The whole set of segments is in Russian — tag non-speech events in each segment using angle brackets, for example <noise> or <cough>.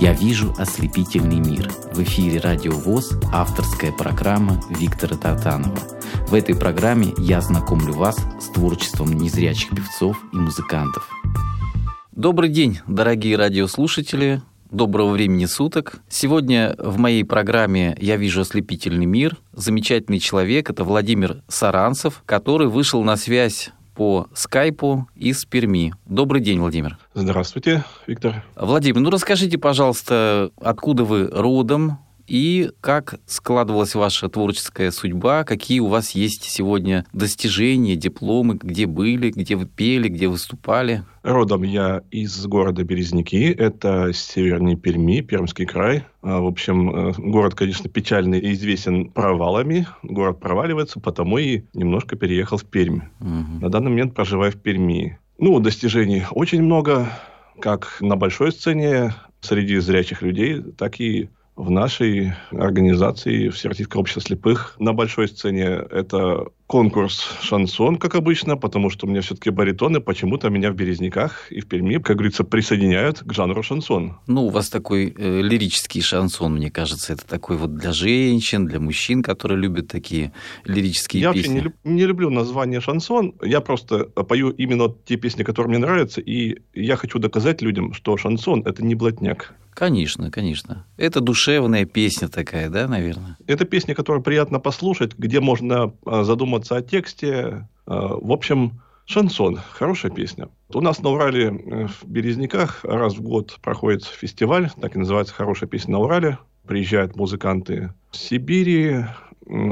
Я вижу ослепительный мир. В эфире Радио ВОЗ авторская программа Виктора Тартанова. В этой программе я знакомлю вас с творчеством незрячих певцов и музыкантов. Добрый день, дорогие радиослушатели. Доброго времени суток. Сегодня в моей программе «Я вижу ослепительный мир» замечательный человек – это Владимир Саранцев, который вышел на связь по скайпу из Перми. Добрый день, Владимир. Здравствуйте, Виктор. Владимир, ну расскажите, пожалуйста, откуда вы родом, и как складывалась ваша творческая судьба, какие у вас есть сегодня достижения, дипломы, где были, где вы пели, где выступали? Родом я из города Березники, это северный Перми, Пермский край. А, в общем, э, город, конечно, печальный и известен провалами. Город проваливается, потому и немножко переехал в Пермь. Угу. На данный момент проживаю в Перми. Ну, достижений очень много, как на большой сцене среди зрячих людей, так и в нашей организации, в Всероссийское общество слепых, на большой сцене это конкурс шансон, как обычно, потому что у меня все-таки баритоны, почему-то меня в Березняках и в Перми, как говорится, присоединяют к жанру шансон. Ну, у вас такой э, лирический шансон, мне кажется, это такой вот для женщин, для мужчин, которые любят такие лирические я песни. Я вообще не, не люблю название шансон, я просто пою именно те песни, которые мне нравятся, и я хочу доказать людям, что шансон – это не блатняк. Конечно, конечно. Это душевная песня такая, да, наверное? Это песня, которую приятно послушать, где можно а, задуматься о тексте. А, в общем, шансон. Хорошая песня. У нас на Урале э, в Березняках раз в год проходит фестиваль, так и называется «Хорошая песня на Урале». Приезжают музыканты с Сибири,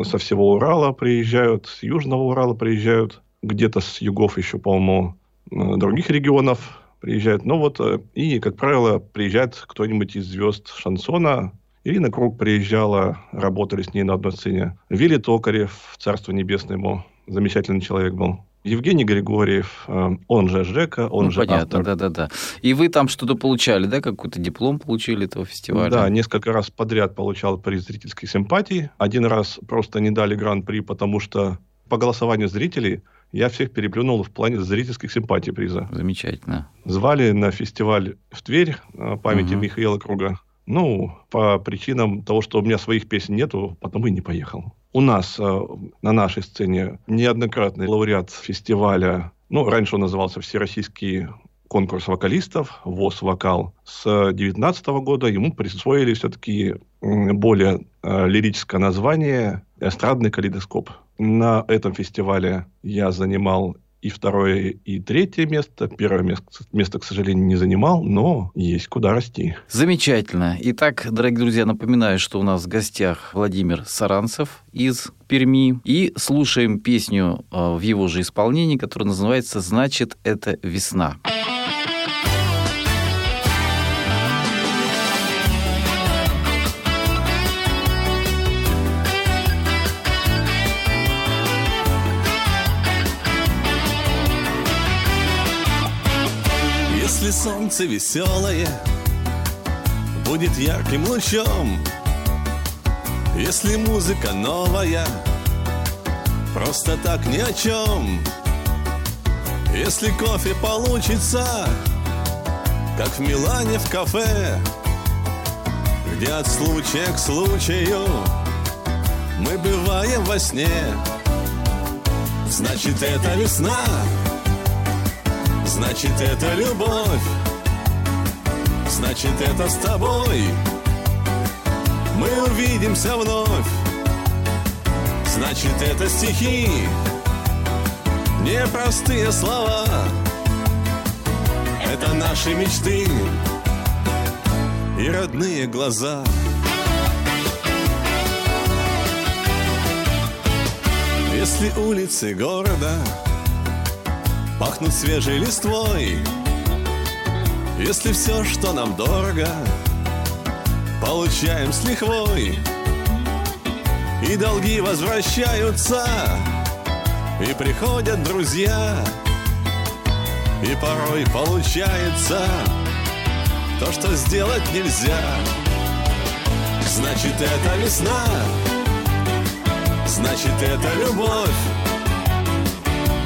со всего Урала приезжают, с Южного Урала приезжают, где-то с югов еще, по-моему, других регионов приезжают. Ну вот, э, и, как правило, приезжает кто-нибудь из звезд шансона. Ирина Круг приезжала, работали с ней на одной сцене. Вилли Токарев, Царство Небесное ему, замечательный человек был. Евгений Григорьев, э, он же Жека, он ну, же понятно, автор. да-да-да. И вы там что-то получали, да, какой-то диплом получили этого фестиваля? Да, несколько раз подряд получал приз зрительской симпатии. Один раз просто не дали гран-при, потому что по голосованию зрителей я всех переплюнул в плане зрительских симпатий приза. Замечательно. Звали на фестиваль в Тверь э, памяти угу. Михаила Круга. Ну, по причинам того, что у меня своих песен нету, потому и не поехал. У нас э, на нашей сцене неоднократный лауреат фестиваля, ну, раньше он назывался Всероссийский конкурс вокалистов, ВОЗ «Вокал». С 2019 года ему присвоили все-таки более э, лирическое название «Эстрадный калейдоскоп». На этом фестивале я занимал и второе, и третье место. Первое место, место, к сожалению, не занимал, но есть куда расти. Замечательно. Итак, дорогие друзья, напоминаю, что у нас в гостях Владимир Саранцев из Перми. И слушаем песню э, в его же исполнении, которая называется «Значит, это весна». Солнце веселое будет ярким лучом, Если музыка новая, просто так ни о чем, Если кофе получится, как в Милане в кафе, Где от случая к случаю мы бываем во сне, Значит, это весна, Значит, это любовь Значит, это с тобой. Мы увидимся вновь. Значит, это стихи. Непростые слова. Это наши мечты. И родные глаза. Если улицы города пахнут свежей листвой. Если все, что нам дорого, получаем с лихвой, и долги возвращаются, и приходят друзья, и порой получается то, что сделать нельзя. Значит, это весна, значит, это любовь.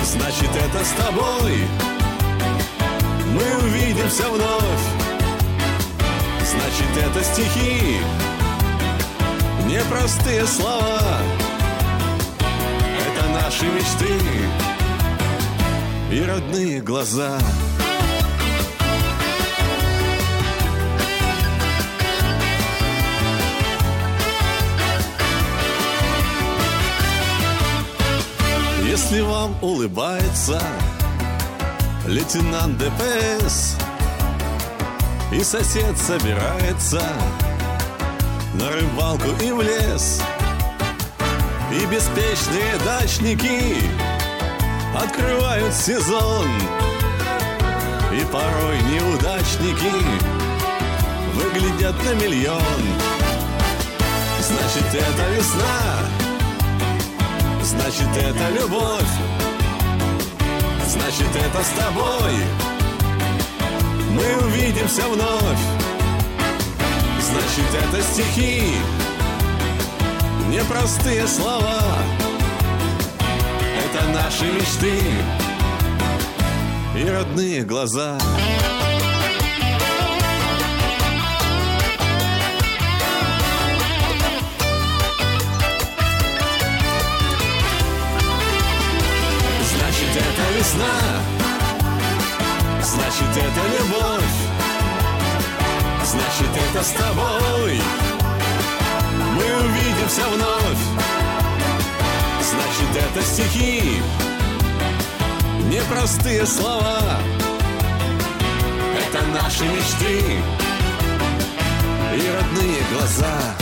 Значит, это с тобой Мы увидимся вновь Значит, это стихи, непростые слова. Это наши мечты и родные глаза. Если вам улыбается лейтенант ДПС. И сосед собирается на рыбалку и в лес. И беспечные дачники открывают сезон. И порой неудачники выглядят на миллион. Значит, это весна. Значит, это любовь Значит, это с тобой. Мы увидимся вновь. Значит, это стихи. Непростые слова. Это наши мечты. И родные глаза весна. Значит, это любовь. Значит, это с тобой. Мы увидимся вновь. Значит, это стихи. Непростые слова. Это наши мечты. И родные глаза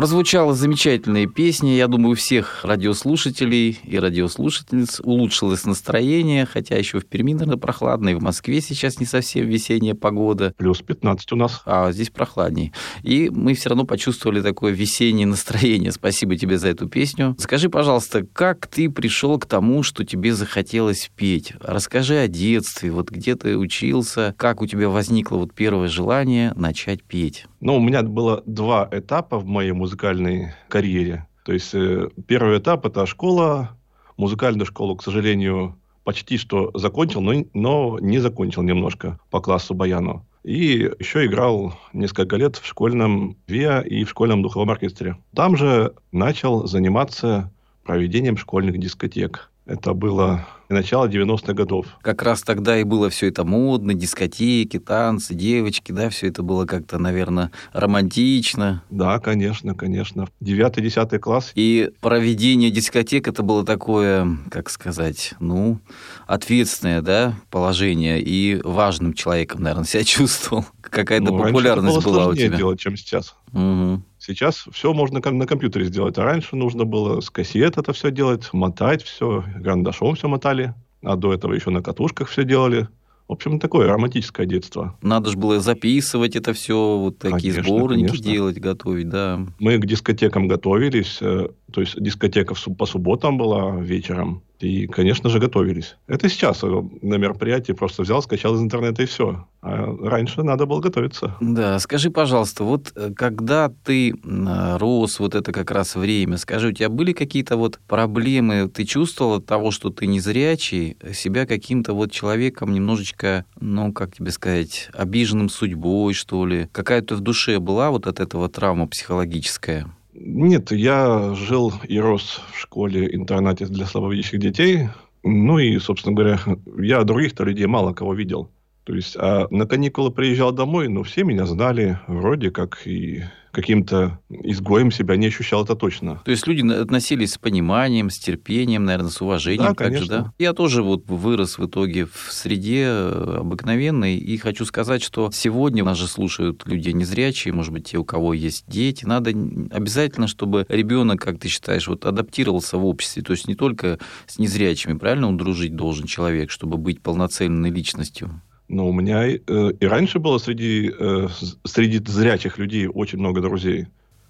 Прозвучала замечательная песня. Я думаю, у всех радиослушателей и радиослушательниц улучшилось настроение, хотя еще в Перми, наверное, прохладно, и в Москве сейчас не совсем весенняя погода. Плюс 15 у нас. А здесь прохладней. И мы все равно почувствовали такое весеннее настроение. Спасибо тебе за эту песню. Скажи, пожалуйста, как ты пришел к тому, что тебе захотелось петь? Расскажи о детстве, вот где ты учился, как у тебя возникло вот первое желание начать петь? Ну, у меня было два этапа в моей музыкальной карьере. То есть э, первый этап это школа, музыкальную школу, к сожалению, почти что закончил, но, но не закончил немножко по классу баяну. И еще играл несколько лет в школьном ВИА и в школьном духовом оркестре. Там же начал заниматься проведением школьных дискотек. Это было начало 90-х годов. Как раз тогда и было все это модно, дискотеки, танцы, девочки, да, все это было как-то, наверное, романтично. Да, конечно, конечно. Девятый, десятый класс. И проведение дискотек это было такое, как сказать, ну, ответственное, да, положение, и важным человеком, наверное, себя <laughs> чувствовал. Какая-то Ну, популярность это было была у тебя. делать, чем сейчас. Мгм. Сейчас все можно на компьютере сделать. А раньше нужно было с кассет это все делать, мотать все, карандашом все мотали. А до этого еще на катушках все делали. В общем, такое романтическое детство. Надо же было записывать это все, вот такие Конечно, сборники конечно. делать, готовить, да. Мы к дискотекам готовились. э, То есть дискотека по субботам была вечером. И, конечно же, готовились. Это сейчас э, на мероприятии просто взял, скачал из интернета и все. А раньше надо было готовиться. Да, скажи, пожалуйста, вот э, когда ты рос, вот это как раз время, скажи, у тебя были какие-то вот проблемы, ты чувствовал от того, что ты незрячий, себя каким-то вот человеком немножечко, ну, как тебе сказать, обиженным судьбой, что ли? Какая-то в душе была вот от этого травма психологическая? Нет, я жил и рос в школе-интернате для слабовидящих детей. Ну и, собственно говоря, я других-то людей мало кого видел. То есть, а на каникулы приезжал домой, ну, все меня знали, вроде как и каким-то изгоем себя не ощущал, это точно. То есть люди относились с пониманием, с терпением, наверное, с уважением. Да, конечно. да? Я тоже вот вырос в итоге в среде э, обыкновенной, и хочу сказать, что сегодня нас же слушают люди незрячие, может быть, те, у кого есть дети. Надо обязательно, чтобы ребенок, как ты считаешь, вот адаптировался в обществе, то есть не только с незрячими, правильно он дружить должен человек, чтобы быть полноценной личностью. Но у меня и, э, и раньше было среди, э, среди зрячих людей очень много друзей.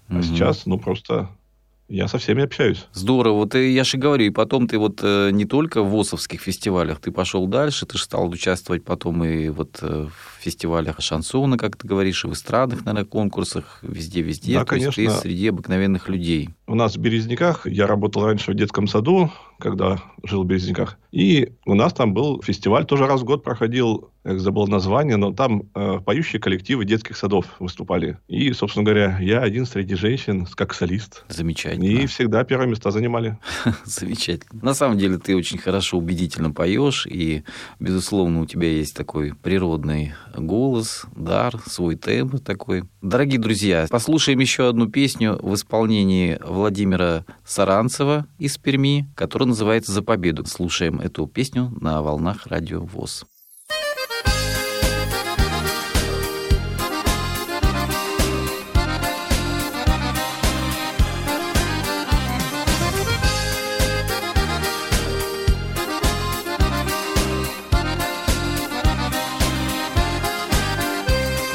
А Мгм. сейчас, ну, просто я со всеми общаюсь. Здорово. Вот и я же говорю, и потом ты вот э, не только в ВОСовских фестивалях, ты пошел дальше, ты же стал участвовать потом и вот э, в фестивалях шансона, как ты говоришь, и в эстрадных, наверное, конкурсах, везде-везде. Да, То есть ты конечно. среди обыкновенных людей. У нас в Березняках, я работал раньше в детском саду, когда жил в Березняках. И у нас там был фестиваль, тоже раз в год проходил, я забыл название, но там э, поющие коллективы детских садов выступали. И, собственно говоря, я один среди женщин, как солист. Замечательно. И всегда первые места занимали. <laughs> Замечательно. На самом деле ты очень хорошо, убедительно поешь, и, безусловно, у тебя есть такой природный голос, дар, свой тембр такой. Дорогие друзья, послушаем еще одну песню в исполнении Владимира Саранцева из Перми, которая называется «За победу». Слушаем эту песню на волнах радио ВОЗ.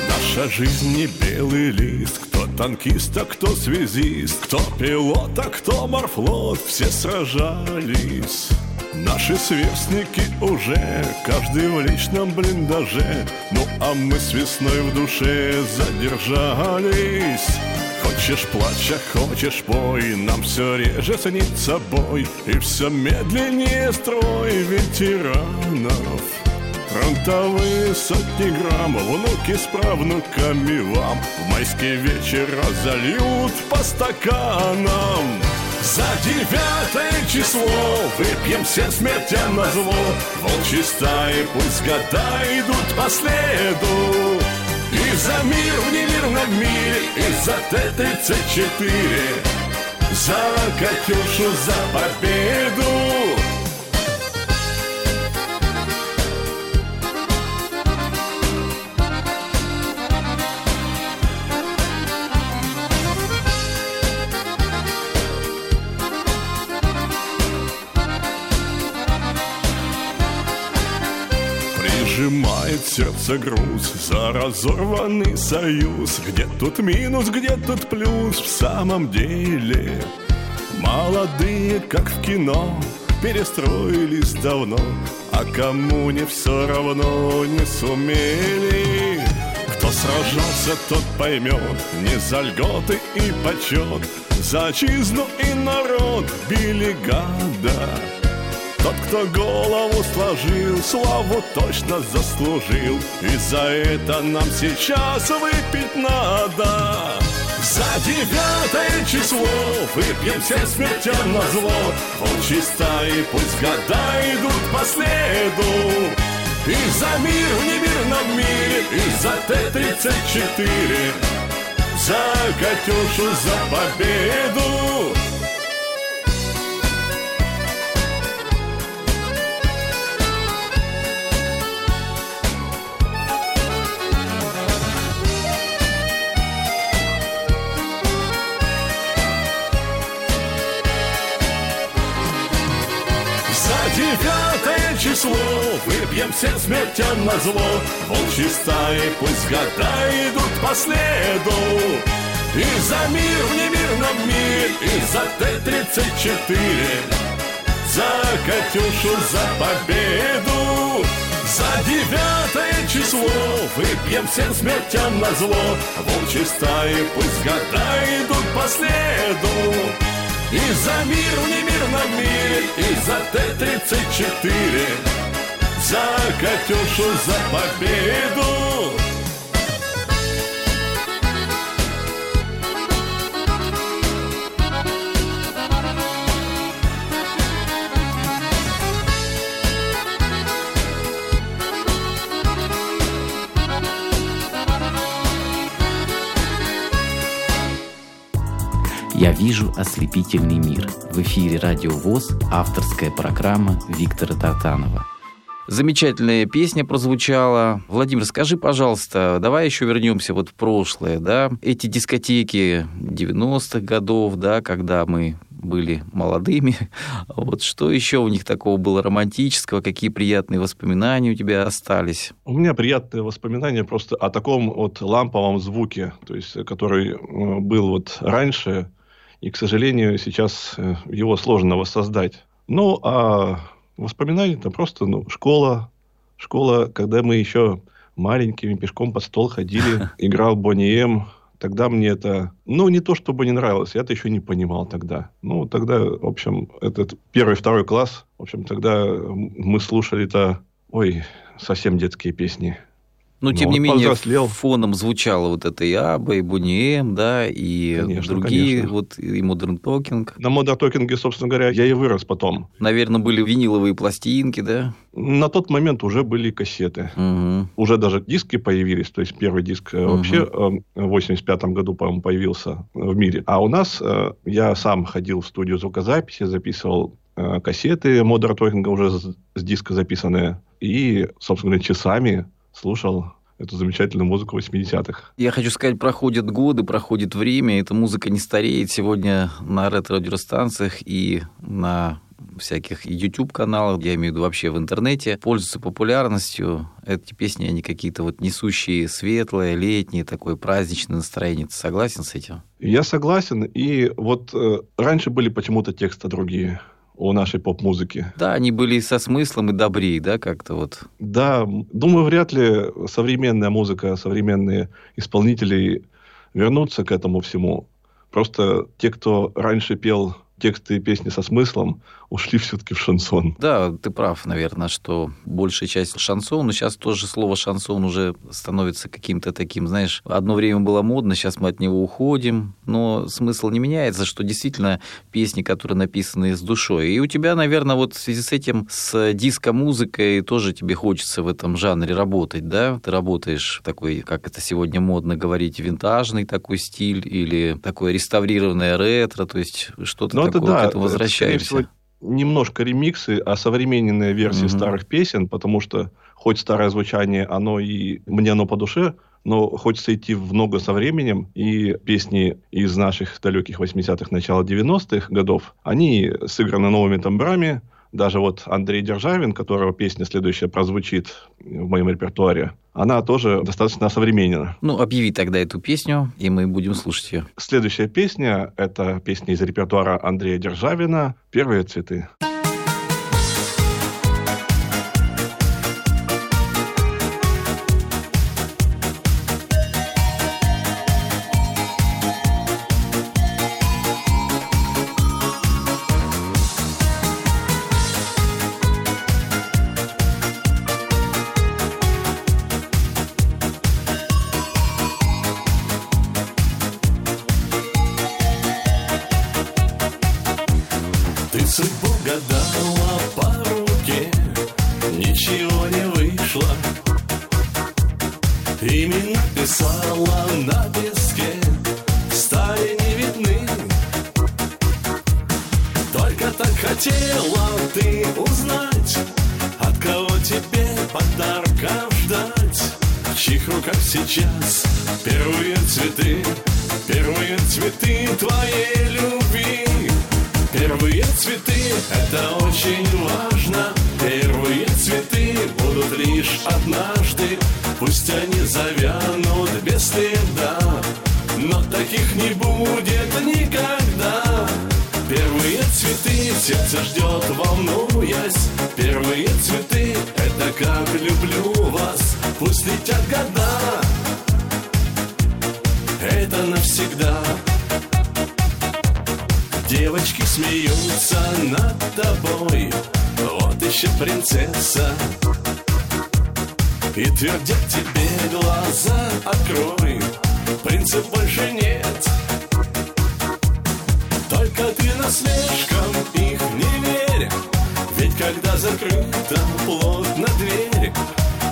Наша жизнь не белый лист танкист, а кто связист Кто пилот, а кто морфлот Все сражались. Наши сверстники уже Каждый в личном блиндаже. Ну а мы с весной в душе задержались. Хочешь плачь, а хочешь пой Нам все реже снится бой. И все медленнее строй ветеранов Фронтовые сотни грамм Внуки с правнуками вам В майский вечер разольют по стаканам. За девятое число Выпьем все смертельно зло. Волчьи стаи пусть года идут по следу. И за мир в немирном мире И за Т-34 За Катюшу, за победу сердце груз За разорванный союз. Где тут минус, где тут плюс? В самом деле Молодые, как в кино Перестроились давно. А кому не все равно Не сумели. Кто сражался, тот поймет Не за льготы и почет За отчизну и народ. Били гада тот, кто голову сложил, славу точно заслужил. И за это нам сейчас выпить надо. За девятое число выпьем все смертельно зло Волчьи стаи пусть года идут по следу. И за мир в немирном мире, и за Т-34 За Катюшу, за победу девятое число. Выпьем все смертельно зло. Волчьи стаи пусть года идут по следу. И за мир в немирном мире И за Т-34 За Катюшу, за победу. За девятое число. Выпьем всем смертельно зло. Волчьи стаи пусть года идут по следу и за мир в немирном мире И за Т-34 За Катюшу, за победу «Я вижу ослепительный мир». В эфире «Радио ВОЗ» авторская программа Виктора Тартанова. Замечательная песня прозвучала. Владимир, скажи, пожалуйста, давай еще вернемся вот в прошлое, да? Эти дискотеки 90-х годов, да, когда мы были молодыми. <laughs> Вот что еще у них такого было романтического? Какие приятные воспоминания у тебя остались? У меня приятные воспоминания просто о таком вот ламповом звуке, то есть, который э, был вот раньше, и, к сожалению, сейчас э, его сложно воссоздать. Ну, а воспоминания это просто ну, школа. Школа, когда мы еще маленькими пешком под стол ходили, <laughs> играл Бонни М, Тогда мне это, ну, не то чтобы не нравилось, я это еще не понимал тогда. Ну, тогда, в общем, этот первый, второй класс, в общем, тогда мы слушали-то, ой, совсем детские песни. Но, ну, тем не менее, повзрослел. фоном звучало вот это и Аба, и Бунием, да, и конечно, другие, конечно. вот и Modern Talking. На Modern Talking, собственно говоря, я и вырос потом. Наверное, были виниловые пластинки, да? На тот момент уже были кассеты. Угу. Уже даже диски появились, то есть первый диск угу. вообще э, в 85 году, по-моему, появился в мире. А у нас, э, я сам ходил в студию звукозаписи, записывал кассеты Modern Talking уже с диска записанные, и, собственно говоря, часами слушал эту замечательную музыку 80-х. Я хочу сказать, проходят годы, проходит время, эта музыка не стареет. Сегодня на ретро-радиостанциях и на всяких YouTube-каналах, я имею в виду вообще в интернете, пользуются популярностью. Эти песни, они какие-то вот несущие светлое, летнее, такое праздничное настроение. Ты согласен с этим? Я согласен. И вот э, раньше были почему-то тексты другие о нашей поп-музыке. Да, они были со смыслом и добрее, да, как-то вот. Да, думаю, вряд ли современная музыка, современные исполнители вернутся к этому всему. Просто те, кто раньше пел тексты и песни со смыслом ушли все-таки в шансон. Да, ты прав, наверное, что большая часть шансон, но сейчас тоже слово шансон уже становится каким-то таким, знаешь, одно время было модно, сейчас мы от него уходим, но смысл не меняется, что действительно песни, которые написаны с душой. И у тебя, наверное, вот в связи с этим, с диско-музыкой тоже тебе хочется в этом жанре работать, да? Ты работаешь такой, как это сегодня модно говорить, винтажный такой стиль или такое реставрированное ретро, то есть что-то это такое, да, к этому возвращаешься. Немножко ремиксы, а современные версии угу. старых песен, потому что хоть старое звучание, оно и мне оно по душе, но хочется идти в ногу со временем, и песни из наших далеких 80-х, начала 90-х годов, они сыграны новыми тембрами, даже вот Андрей Державин, которого песня следующая прозвучит в моем репертуаре, она тоже достаточно современна. Ну, объяви тогда эту песню, и мы будем слушать ее. Следующая песня – это песня из репертуара Андрея Державина «Первые цветы». Имена писала на песке Стали не Только так хотела ты узнать От кого тебе подарков ждать. В чьих сейчас первые цветы Первые цветы твоей любви. Первые цветы, это очень важно будут лишь однажды. Пусть они завянут без стыда Но таких не будет никогда. Первые цветы сердце ждет, волнуясь. Первые цветы — это как люблю вас. Пусть летят года, это навсегда. Девочки смеются над тобой принцесса И твердят тебе глаза открой Принца больше нет. Только ты насмешкам их не верь Ведь когда закрыта плотно дверь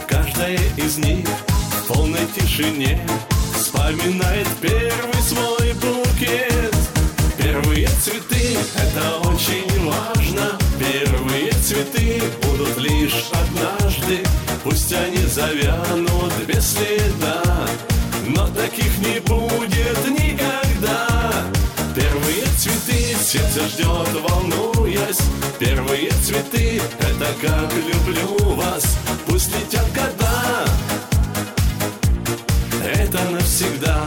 Каждая из них в полной тишине Вспоминает первый свой букет цветы — это очень важно. Первые цветы будут лишь однажды. Пусть они завянут без следа. Но таких не будет никогда. Первые цветы сердце ждет, волнуясь. Первые цветы — это как люблю вас. Пусть летят года. Это навсегда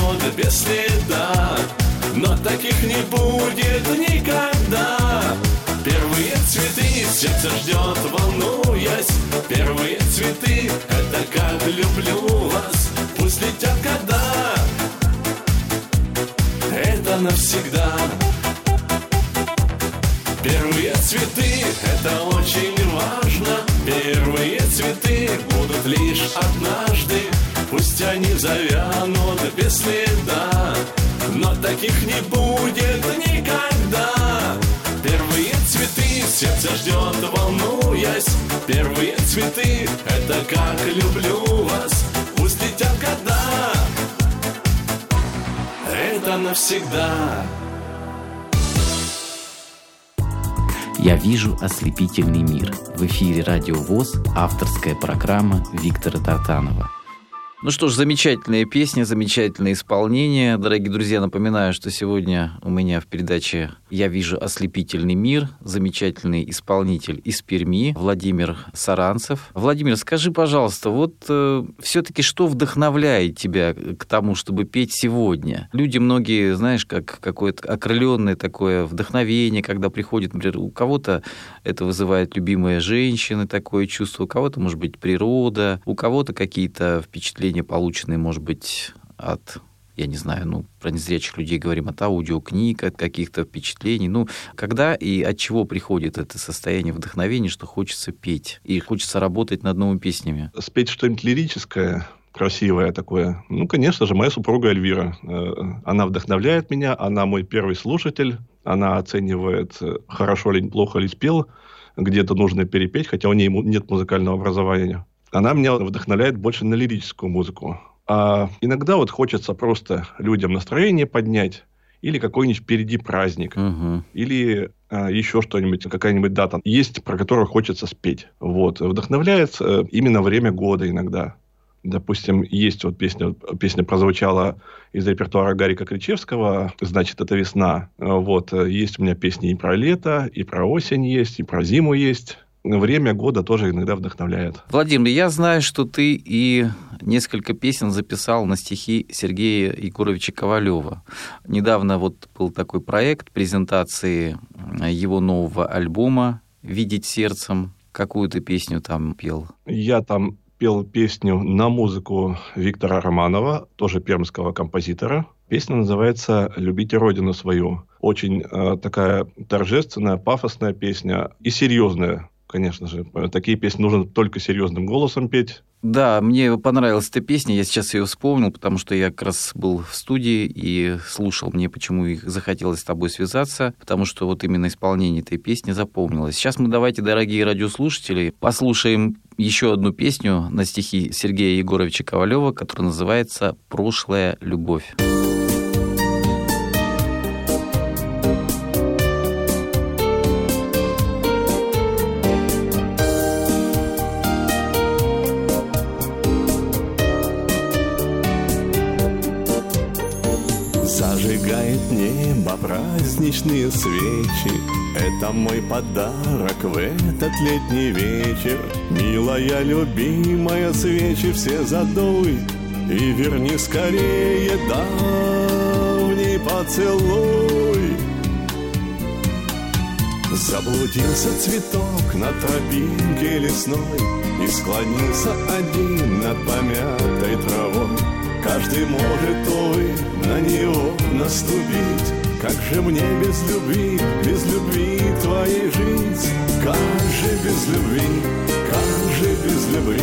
завянут без следа Но таких не будет никогда. Первые цветы сердце ждет, волнуясь. Первые цветы — это как люблю вас Пусть летят года. Это навсегда. Первые цветы — это очень важно. Первые цветы будут лишь однажды Пусть они завянут без следа Но таких не будет никогда. Первые цветы сердце ждет, волнуясь. Первые цветы — это как люблю вас. Пусть летят года. Это навсегда. Я вижу ослепительный мир. В эфире Радио ВОЗ авторская программа Виктора Тартанова. Ну что ж, замечательная песня, замечательное исполнение. Дорогие друзья, напоминаю, что сегодня у меня в передаче «Я вижу ослепительный мир» замечательный исполнитель из Перми Владимир Саранцев. Владимир, скажи, пожалуйста, вот э, все-таки что вдохновляет тебя к тому, чтобы петь сегодня? Люди многие, знаешь, как какое-то окрыленное такое вдохновение, когда приходит, например, у кого-то это вызывает любимая женщина, такое чувство, у кого-то, может быть, природа, у кого-то какие-то впечатления полученные, может быть, от я не знаю, ну, про незрячих людей говорим, от аудиокниг, от каких-то впечатлений. Ну, когда и от чего приходит это состояние вдохновения, что хочется петь и хочется работать над новыми песнями? Спеть что-нибудь лирическое, красивое такое. Ну, конечно же, моя супруга Эльвира. Э, она вдохновляет меня, она мой первый слушатель, она оценивает, э, хорошо ли, плохо ли спел, где-то нужно перепеть, хотя у нее нет музыкального образования она меня вдохновляет больше на лирическую музыку. А иногда вот хочется просто людям настроение поднять, или какой-нибудь впереди праздник, угу. или а, еще что-нибудь, какая-нибудь дата есть, про которую хочется спеть. Вот. Вдохновляет а, именно время года иногда. Допустим, есть вот песня, песня прозвучала из репертуара Гарика Кричевского, значит, это весна. Вот. Есть у меня песни и про лето, и про осень есть, и про зиму есть время года тоже иногда вдохновляет. Владимир, я знаю, что ты и несколько песен записал на стихи Сергея Егоровича Ковалева. Недавно вот был такой проект презентации его нового альбома «Видеть сердцем». Какую ты песню там пел? Я там пел песню на музыку Виктора Романова, тоже пермского композитора. Песня называется «Любите Родину свою». Очень э, такая торжественная, пафосная песня и серьезная конечно же. Такие песни нужно только серьезным голосом петь. Да, мне понравилась эта песня, я сейчас ее вспомнил, потому что я как раз был в студии и слушал, мне почему их захотелось с тобой связаться, потому что вот именно исполнение этой песни запомнилось. Сейчас мы давайте, дорогие радиослушатели, послушаем еще одну песню на стихи Сергея Егоровича Ковалева, которая называется «Прошлая любовь». Праздничные свечи. Это мой подарок в этот летний вечер. Милая, любимая, свечи все задуй И верни скорее давний поцелуй. Заблудился цветок на тропинке лесной И склонился один над помятой травой. Каждый может, ой, на него наступить как же мне без любви, без любви твоей жить? Как же без любви, как же без любви,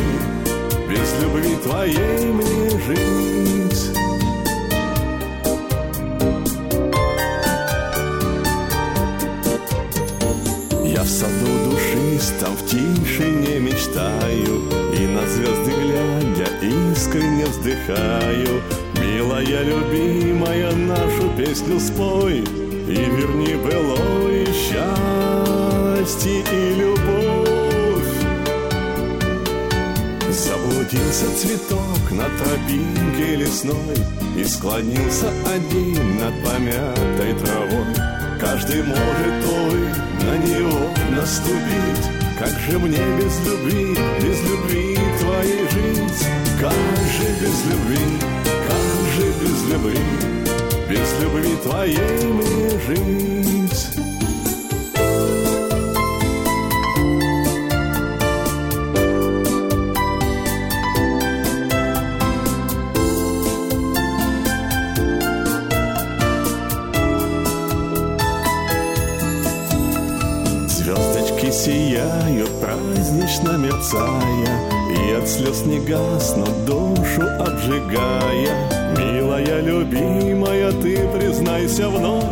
без любви твоей мне жить? Я в саду душистом, в тихом летаю искренне вздыхаю. Милая, любимая, нашу песню спой. И верни былое счастье и любовь. Заблудился цветок на тропинке лесной И склонился один над помятой травой. Каждый может, ой, на него наступить как же мне без любви, без любви твоей жить? Как же без любви, как же без любви, без любви твоей мне жить? Мерцая, И от слез не гаснут, душу обжигая. Милая, любимая, ты признайся вновь,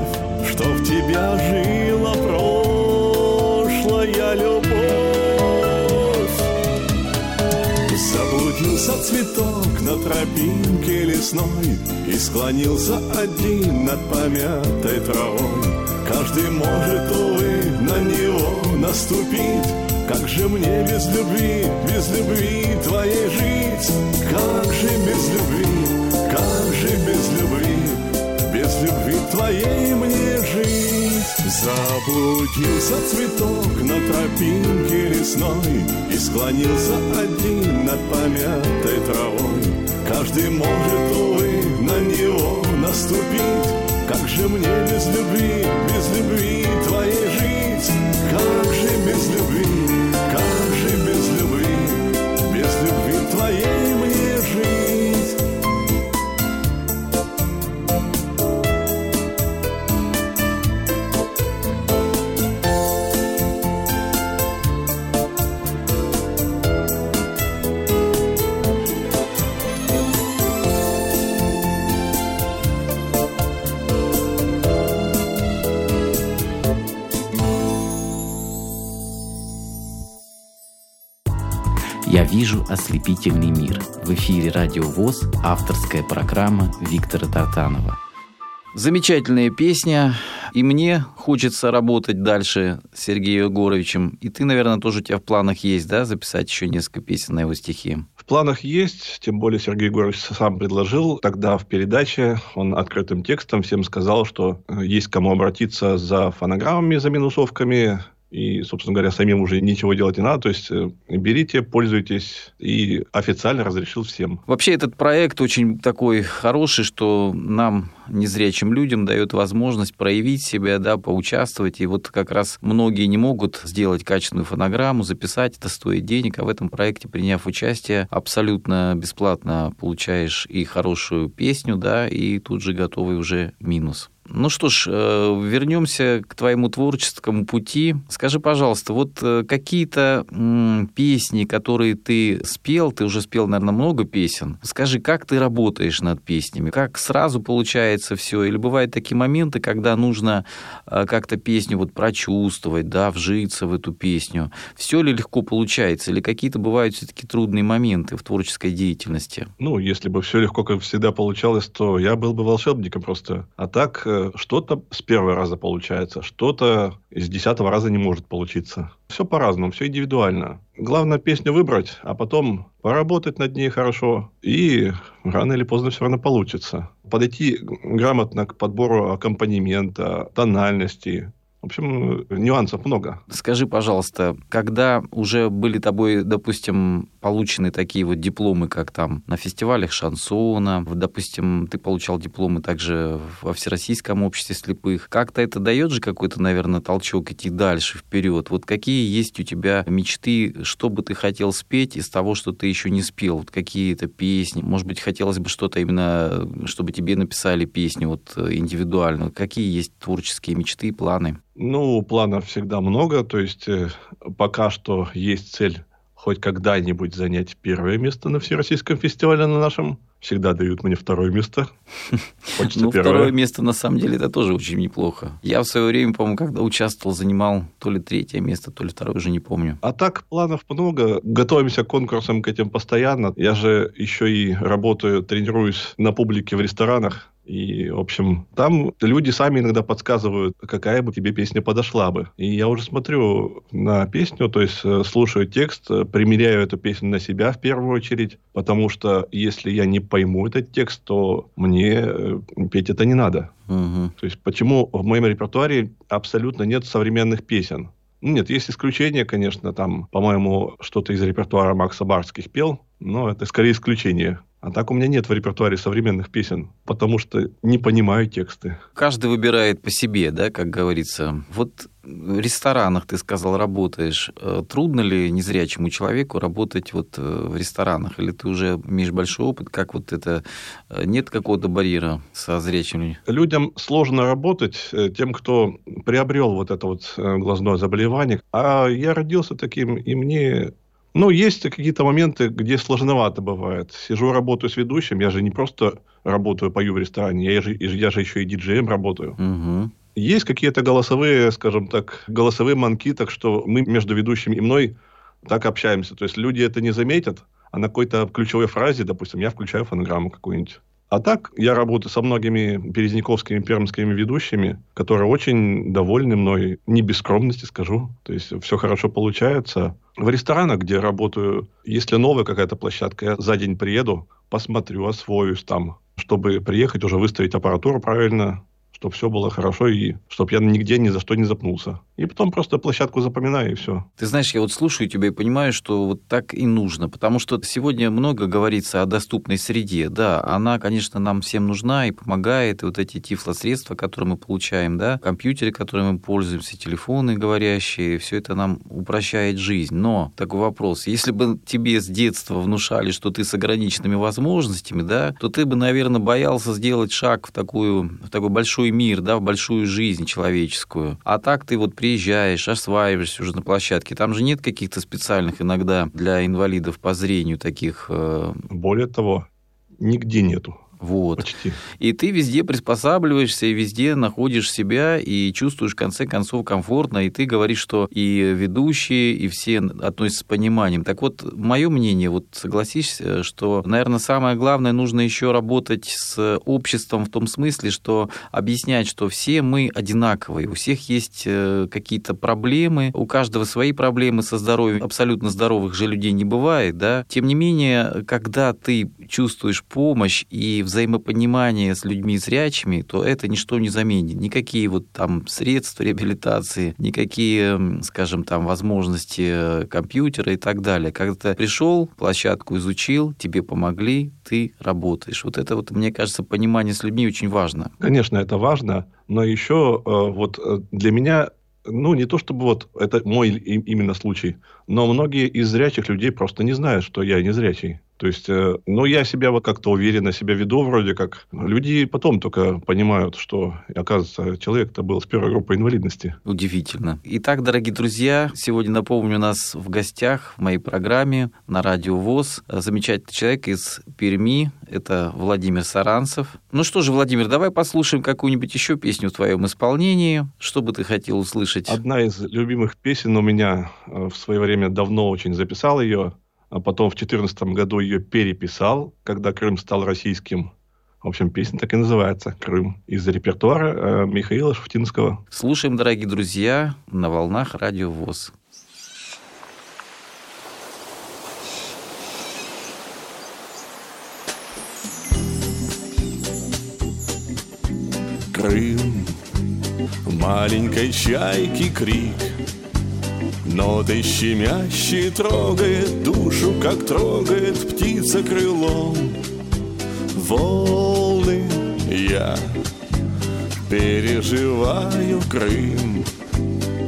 Что в тебя жила прошлая любовь. Заблудился цветок на тропинке лесной И склонился один над помятой травой. Каждый может, увы, на него наступить Как же мне без любви, без любви твоей жить? Как же без любви, как же без любви Без любви твоей мне жить? Заблудился цветок на тропинке лесной И склонился один над помятой травой Каждый может, увы, на него наступить как же мне без любви, без любви твоей жить? Как же без любви, ослепительный мир». В эфире «Радио ВОЗ» авторская программа Виктора Тартанова. Замечательная песня, и мне хочется работать дальше с Сергеем Егоровичем. И ты, наверное, тоже у тебя в планах есть, да, записать еще несколько песен на его стихи? В планах есть, тем более Сергей Егорович сам предложил. Тогда в передаче он открытым текстом всем сказал, что есть кому обратиться за фонограммами, за минусовками, и, собственно говоря, самим уже ничего делать не надо. То есть э, берите, пользуйтесь. И официально разрешил всем. Вообще этот проект очень такой хороший, что нам, незрячим людям, дает возможность проявить себя, да, поучаствовать. И вот как раз многие не могут сделать качественную фонограмму, записать, это стоит денег. А в этом проекте, приняв участие, абсолютно бесплатно получаешь и хорошую песню, да, и тут же готовый уже минус. Ну что ж, э, вернемся к твоему творческому пути. Скажи, пожалуйста, вот э, какие-то песни, которые ты спел, ты уже спел, наверное, много песен. Скажи, как ты работаешь над песнями? Как сразу получается все? Или бывают такие моменты, когда нужно э, как-то песню вот прочувствовать, да, вжиться в эту песню? Все ли легко получается? Или какие-то бывают все-таки трудные моменты в творческой деятельности? Ну, если бы все легко, как всегда получалось, то я был бы волшебником просто. А так что-то с первого раза получается, что-то из десятого раза не может получиться. Все по-разному, все индивидуально. Главное песню выбрать, а потом поработать над ней хорошо, и рано или поздно все равно получится. Подойти грамотно к подбору аккомпанемента, тональности, в общем, нюансов много. Скажи, пожалуйста, когда уже были тобой, допустим, получены такие вот дипломы, как там на фестивалях шансона, допустим, ты получал дипломы также во Всероссийском обществе слепых, как-то это дает же какой-то, наверное, толчок идти дальше, вперед? Вот какие есть у тебя мечты, что бы ты хотел спеть из того, что ты еще не спел? Вот какие-то песни? Может быть, хотелось бы что-то именно, чтобы тебе написали песню вот индивидуально? Какие есть творческие мечты и планы? Ну, планов всегда много, то есть э, пока что есть цель хоть когда-нибудь занять первое место на Всероссийском фестивале на нашем. Всегда дают мне второе место. <laughs> Хочется ну, первое. второе место, на самом деле, это тоже очень неплохо. Я в свое время, по-моему, когда участвовал, занимал то ли третье место, то ли второе, уже не помню. А так, планов много. Готовимся к конкурсам к этим постоянно. Я же еще и работаю, тренируюсь на публике в ресторанах. И, в общем, там люди сами иногда подсказывают, какая бы тебе песня подошла бы. И я уже смотрю на песню, то есть э, слушаю текст, э, примеряю эту песню на себя в первую очередь, потому что если я не пойму этот текст, то мне э, петь это не надо. Угу. То есть почему в моем репертуаре абсолютно нет современных песен? Ну, нет, есть исключения, конечно, там, по-моему, что-то из репертуара Макса Барских пел, но это скорее исключение. А так у меня нет в репертуаре современных песен, потому что не понимаю тексты. Каждый выбирает по себе, да, как говорится. Вот в ресторанах, ты сказал, работаешь. Э, трудно ли незрячему человеку работать вот э, в ресторанах? Или ты уже имеешь большой опыт? Как вот это... Э, нет какого-то барьера со зрячими? Людям сложно работать, тем, кто приобрел вот это вот глазное заболевание. А я родился таким, и мне ну, есть какие-то моменты, где сложновато бывает. Сижу, работаю с ведущим, я же не просто работаю, пою в ресторане, я же, я же еще и диджеем работаю. Угу. Есть какие-то голосовые, скажем так, голосовые манки, так что мы между ведущим и мной так общаемся. То есть люди это не заметят, а на какой-то ключевой фразе, допустим, я включаю фонограмму какую-нибудь. А так, я работаю со многими березняковскими, пермскими ведущими, которые очень довольны мной. Не без скромности скажу. То есть, все хорошо получается. В ресторанах, где работаю, если новая какая-то площадка, я за день приеду, посмотрю, освоюсь там, чтобы приехать, уже выставить аппаратуру правильно, чтобы все было хорошо и чтобы я нигде ни за что не запнулся. И потом просто площадку запоминаю, и все. Ты знаешь, я вот слушаю тебя и понимаю, что вот так и нужно, потому что сегодня много говорится о доступной среде. Да, она, конечно, нам всем нужна и помогает, и вот эти тифлосредства, которые мы получаем, да, компьютеры, которыми мы пользуемся, телефоны говорящие, все это нам упрощает жизнь. Но такой вопрос, если бы тебе с детства внушали, что ты с ограниченными возможностями, да, то ты бы, наверное, боялся сделать шаг в такую, в такой большой мир, да, в большую жизнь человеческую. А так ты вот приезжаешь, осваиваешься уже на площадке. Там же нет каких-то специальных иногда для инвалидов по зрению таких... Э, Более того, нигде нету. Вот. Почти. И ты везде приспосабливаешься, и везде находишь себя, и чувствуешь, в конце концов, комфортно, и ты говоришь, что и ведущие, и все относятся с пониманием. Так вот, мое мнение, вот согласишься, что, наверное, самое главное, нужно еще работать с обществом в том смысле, что объяснять, что все мы одинаковые, у всех есть э, какие-то проблемы, у каждого свои проблемы со здоровьем, абсолютно здоровых же людей не бывает, да. Тем не менее, когда ты чувствуешь помощь и взаимопонимание с людьми зрячими, то это ничто не заменит. Никакие вот там средства реабилитации, никакие, скажем, там возможности э, компьютера и так далее. Когда ты пришел, площадку изучил, тебе помогли, ты работаешь. Вот это вот, мне кажется, понимание с людьми очень важно. Конечно, это важно, но еще э, вот э, для меня ну, не то чтобы вот это мой именно случай, но многие из зрячих людей просто не знают, что я не зрячий. То есть, э, ну, я себя вот как-то уверенно себя веду вроде как. Люди потом только понимают, что, оказывается, человек-то был с первой группой инвалидности. Удивительно. Итак, дорогие друзья, сегодня, напомню, у нас в гостях в моей программе на Радио ВОЗ замечательный человек из Перми. Это Владимир Саранцев. Ну что же, Владимир, давай послушаем какую-нибудь еще песню в твоем исполнении. Что бы ты хотел услышать? Одна из любимых песен у меня э, в свое время давно очень записал ее а потом в 2014 году ее переписал, когда Крым стал российским. В общем, песня так и называется «Крым» из репертуара э, Михаила Шуфтинского. Слушаем, дорогие друзья, на волнах Радио ВОЗ. Крым, маленькой чайки крик — Ноты щемящие трогает душу, как трогает птица крылом. Волны я переживаю Крым,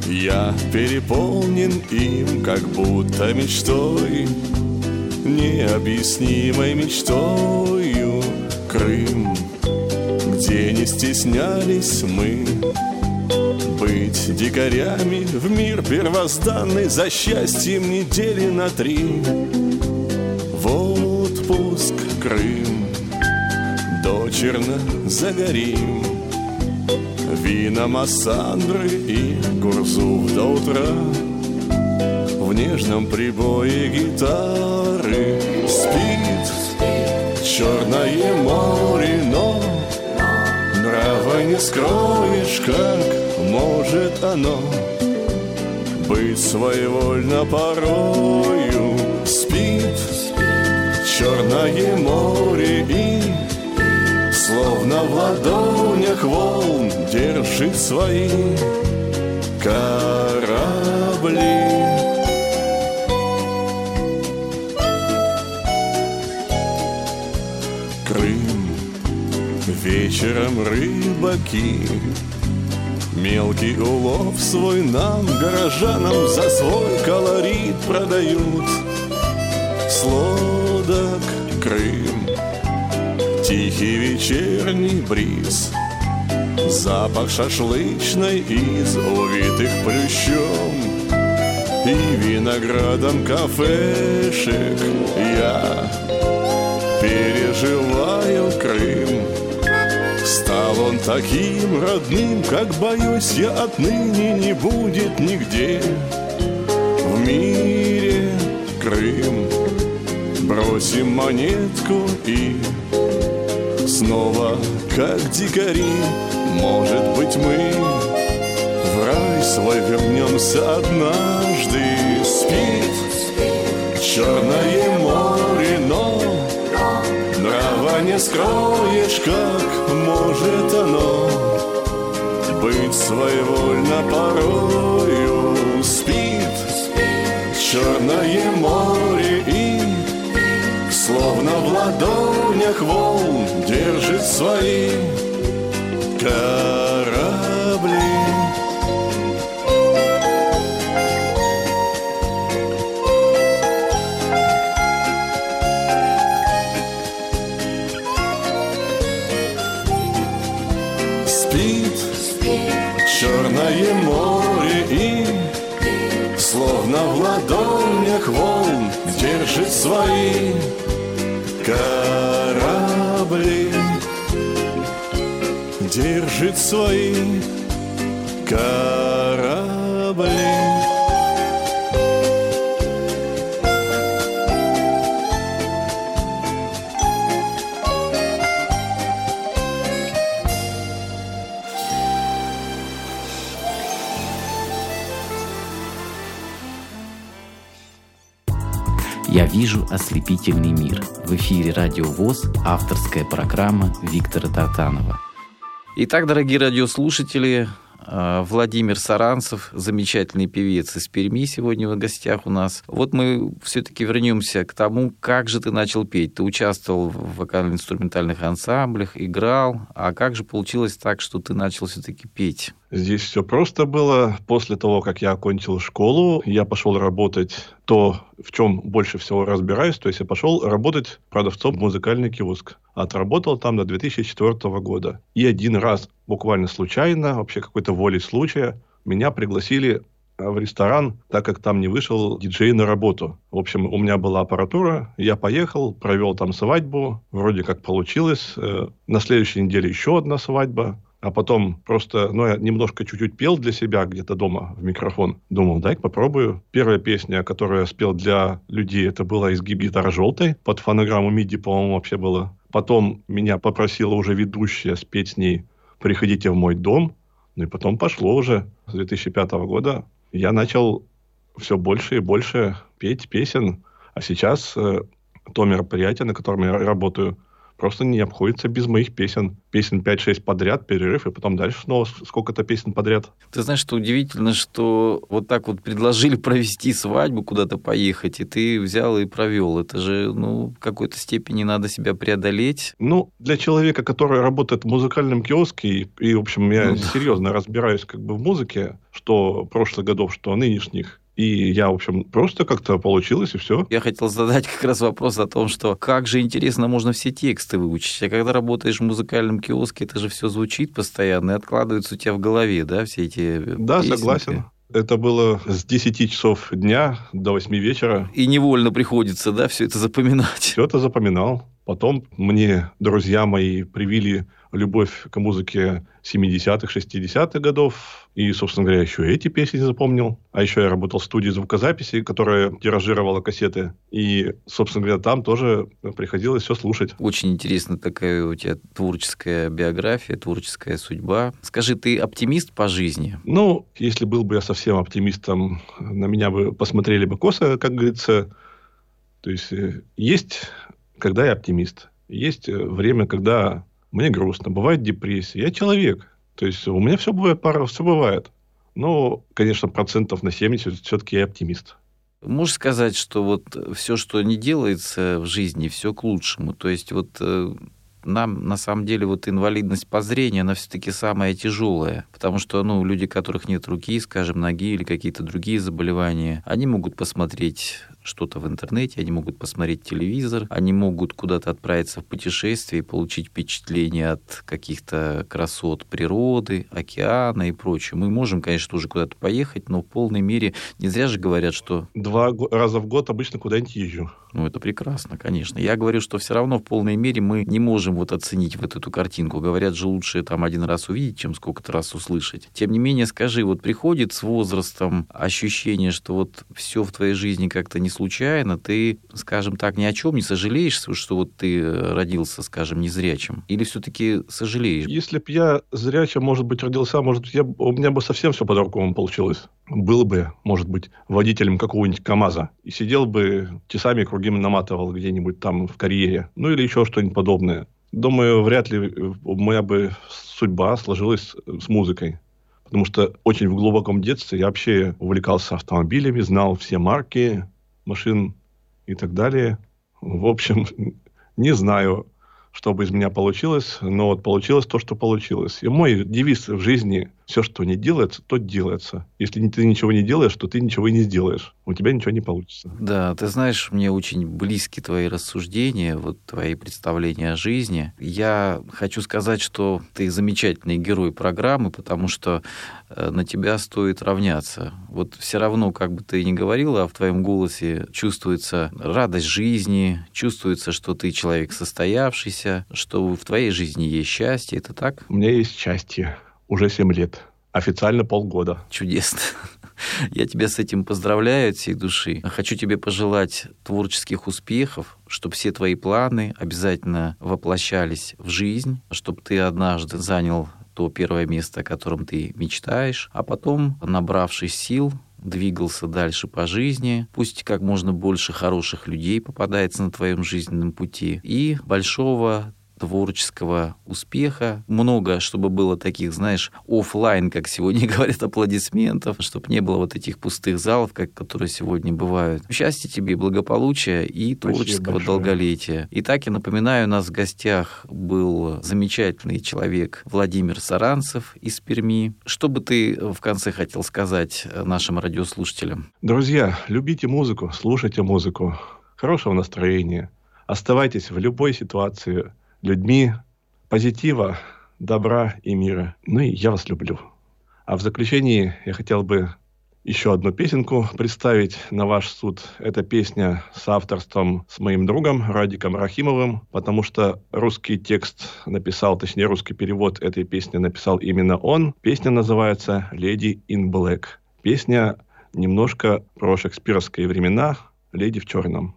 Я переполнен им, как будто мечтой, Необъяснимой мечтою Крым, Где не стеснялись мы Быть дикарями в мир первозданный За счастьем недели на три. В отпуск Крым Дочерно загорим. Вина Массандры и Гурзуф до утра В нежном прибое гитары. Спит черное море, но скроешь, как может оно Быть своевольно порою Спит черное море и Словно в ладонях волн держит свои корабли. Вечером рыбаки. Мелкий улов свой нам, горожанам, За свой колорит продают. Слодок Крым Тихий вечерний бриз. Запах шашлычной из увитых плющом. И виноградом кафешек Я переживаю Крым Стал он таким родным, как, боюсь, я отныне не будет нигде. В мире Крым Бросим монетку и снова, как дикари Может быть, мы в рай свой вернемся однажды. Спит черное море, но Нрава не скроешь, как может оно Быть своевольно порою Спит черное море и Словно в ладонях волн держит свои корабли. Свои корабли «Я вижу ослепительный мир». В эфире «Радио ВОЗ» авторская программа Виктора Тартанова. Итак, дорогие радиослушатели, э, Владимир Саранцев, замечательный певец из Перми, сегодня в гостях у нас. Вот мы все-таки вернемся к тому, как же ты начал петь. Ты участвовал в вокально-инструментальных ансамблях, играл. А как же получилось так, что ты начал все-таки петь? Здесь все просто было. После того, как я окончил школу, я пошел работать то, в чем больше всего разбираюсь. То есть я пошел работать продавцом в музыкальный киоск. Отработал там до 2004 года. И один раз, буквально случайно, вообще какой-то волей случая, меня пригласили в ресторан, так как там не вышел диджей на работу. В общем, у меня была аппаратура, я поехал, провел там свадьбу, вроде как получилось. Э, на следующей неделе еще одна свадьба а потом просто, ну, я немножко чуть-чуть пел для себя где-то дома в микрофон. Думал, дай попробую. Первая песня, которую я спел для людей, это была «Изгиб гитары желтой». Под фонограмму MIDI, по-моему, вообще было. Потом меня попросила уже ведущая спеть с ней «Приходите в мой дом». Ну и потом пошло уже с 2005 года. Я начал все больше и больше петь песен. А сейчас э, то мероприятие, на котором я работаю, просто не обходится без моих песен. Песен 5-6 подряд, перерыв, и потом дальше снова сколько-то песен подряд. Ты знаешь, что удивительно, что вот так вот предложили <laughs> провести свадьбу, куда-то поехать, и ты взял и провел. Это же, ну, в какой-то степени надо себя преодолеть. Ну, для человека, который работает в музыкальном киоске, и, и в общем, я ну, серьезно да. разбираюсь как бы в музыке, что прошлых годов, что нынешних, И я, в общем, просто как-то получилось, и все. Я хотел задать как раз вопрос о том, что как же интересно можно все тексты выучить. А когда работаешь в музыкальном киоске, это же все звучит постоянно и откладывается у тебя в голове, да, все эти Да, песенки. согласен. Это было с 10 часов дня до 8 вечера. И невольно приходится, да, все это запоминать. Все это запоминал. Потом мне друзья мои привили любовь к музыке 70-х, 60-х годов. И, собственно говоря, еще эти песни запомнил. А еще я работал в студии звукозаписи, которая тиражировала кассеты. И, собственно говоря, там тоже приходилось все слушать. Очень интересно такая у тебя творческая биография, творческая судьба. Скажи, ты оптимист по жизни? Ну, если был бы я совсем оптимистом, на меня бы посмотрели бы косо, как говорится. То есть э, есть, когда я оптимист. Есть э, время, когда мне грустно, бывает депрессия. Я человек. То есть у меня все бывает, пара, все бывает. Но, конечно, процентов на 70 все-таки я оптимист. Можешь сказать, что вот все, что не делается в жизни, все к лучшему. То есть вот э, нам на самом деле вот инвалидность по зрению, она все-таки самая тяжелая, потому что ну, люди, у которых нет руки, скажем, ноги или какие-то другие заболевания, они могут посмотреть что-то в интернете, они могут посмотреть телевизор, они могут куда-то отправиться в путешествие и получить впечатление от каких-то красот природы, океана и прочего. Мы можем, конечно, тоже куда-то поехать, но в полной мере не зря же говорят, что... Два раза в год обычно куда-нибудь езжу. Ну, это прекрасно, конечно. Я говорю, что все равно в полной мере мы не можем вот оценить вот эту картинку. Говорят же, лучше там один раз увидеть, чем сколько-то раз услышать. Тем не менее, скажи, вот приходит с возрастом ощущение, что вот все в твоей жизни как-то не случайно, ты, скажем так, ни о чем не сожалеешь, что вот ты родился, скажем, незрячим? Или все-таки сожалеешь? Если бы я зрячим, может быть, родился, может быть, я, у меня бы совсем все по-другому получилось. Был бы, может быть, водителем какого-нибудь КАМАЗа и сидел бы часами круги наматывал где-нибудь там в карьере. Ну, или еще что-нибудь подобное. Думаю, вряд ли моя бы судьба сложилась с музыкой. Потому что очень в глубоком детстве я вообще увлекался автомобилями, знал все марки машин и так далее. В общем, <laughs> не знаю, что бы из меня получилось, но вот получилось то, что получилось. И мой девиз в жизни все, что не делается, то делается. Если ты ничего не делаешь, то ты ничего и не сделаешь. У тебя ничего не получится. Да, ты знаешь, мне очень близки твои рассуждения, вот твои представления о жизни. Я хочу сказать, что ты замечательный герой программы, потому что э, на тебя стоит равняться. Вот все равно, как бы ты ни говорила, а в твоем голосе чувствуется радость жизни, чувствуется, что ты человек состоявшийся, что в твоей жизни есть счастье. Это так? У меня есть счастье уже 7 лет. Официально полгода. Чудесно. <laughs> Я тебя с этим поздравляю от всей души. Хочу тебе пожелать творческих успехов, чтобы все твои планы обязательно воплощались в жизнь, чтобы ты однажды занял то первое место, о котором ты мечтаешь, а потом, набравшись сил, двигался дальше по жизни, пусть как можно больше хороших людей попадается на твоем жизненном пути, и большого творческого успеха. Много, чтобы было таких, знаешь, офлайн, как сегодня <laughs> говорят, аплодисментов, чтобы не было вот этих пустых залов, как, которые сегодня бывают. Счастья тебе, благополучия и творческого долголетия. Итак, я напоминаю, у нас в гостях был замечательный человек Владимир Саранцев из Перми. Что бы ты в конце хотел сказать нашим радиослушателям? Друзья, любите музыку, слушайте музыку. Хорошего настроения. Оставайтесь в любой ситуации людьми позитива, добра и мира. Ну и я вас люблю. А в заключении я хотел бы еще одну песенку представить на ваш суд. Это песня с авторством с моим другом Радиком Рахимовым, потому что русский текст написал, точнее русский перевод этой песни написал именно он. Песня называется «Lady in Black». Песня немножко про шекспировские времена «Леди в черном».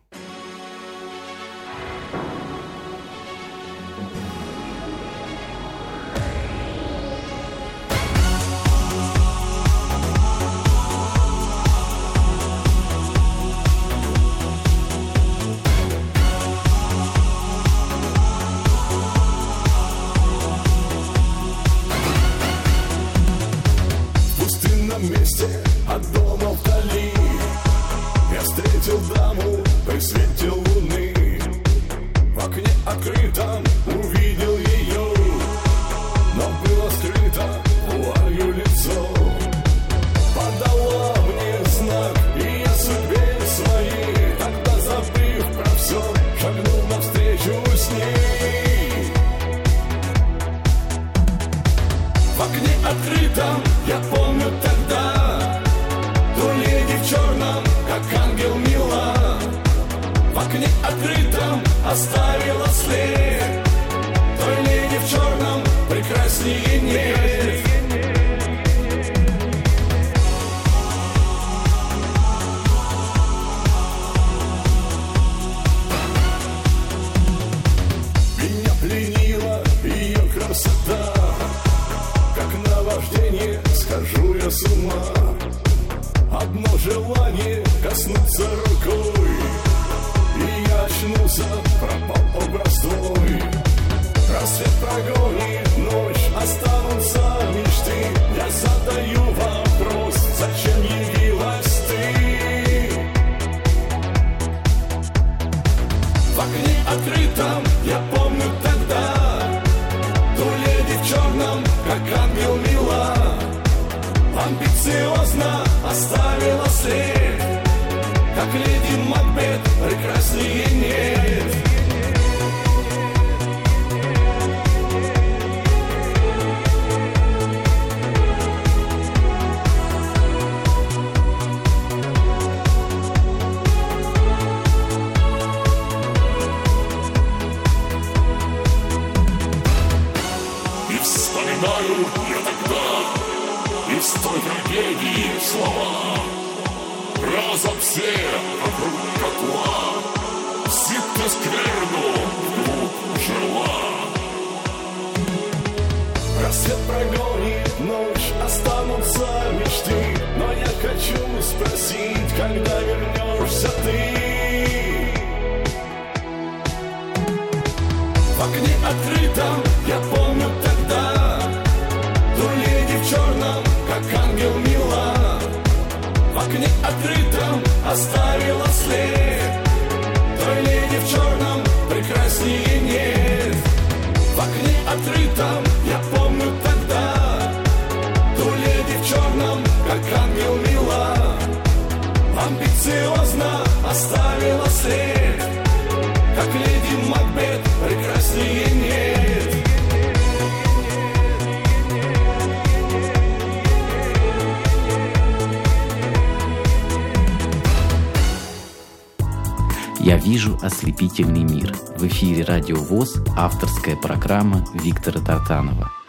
ВОЗ авторская программа Виктора Тартанова.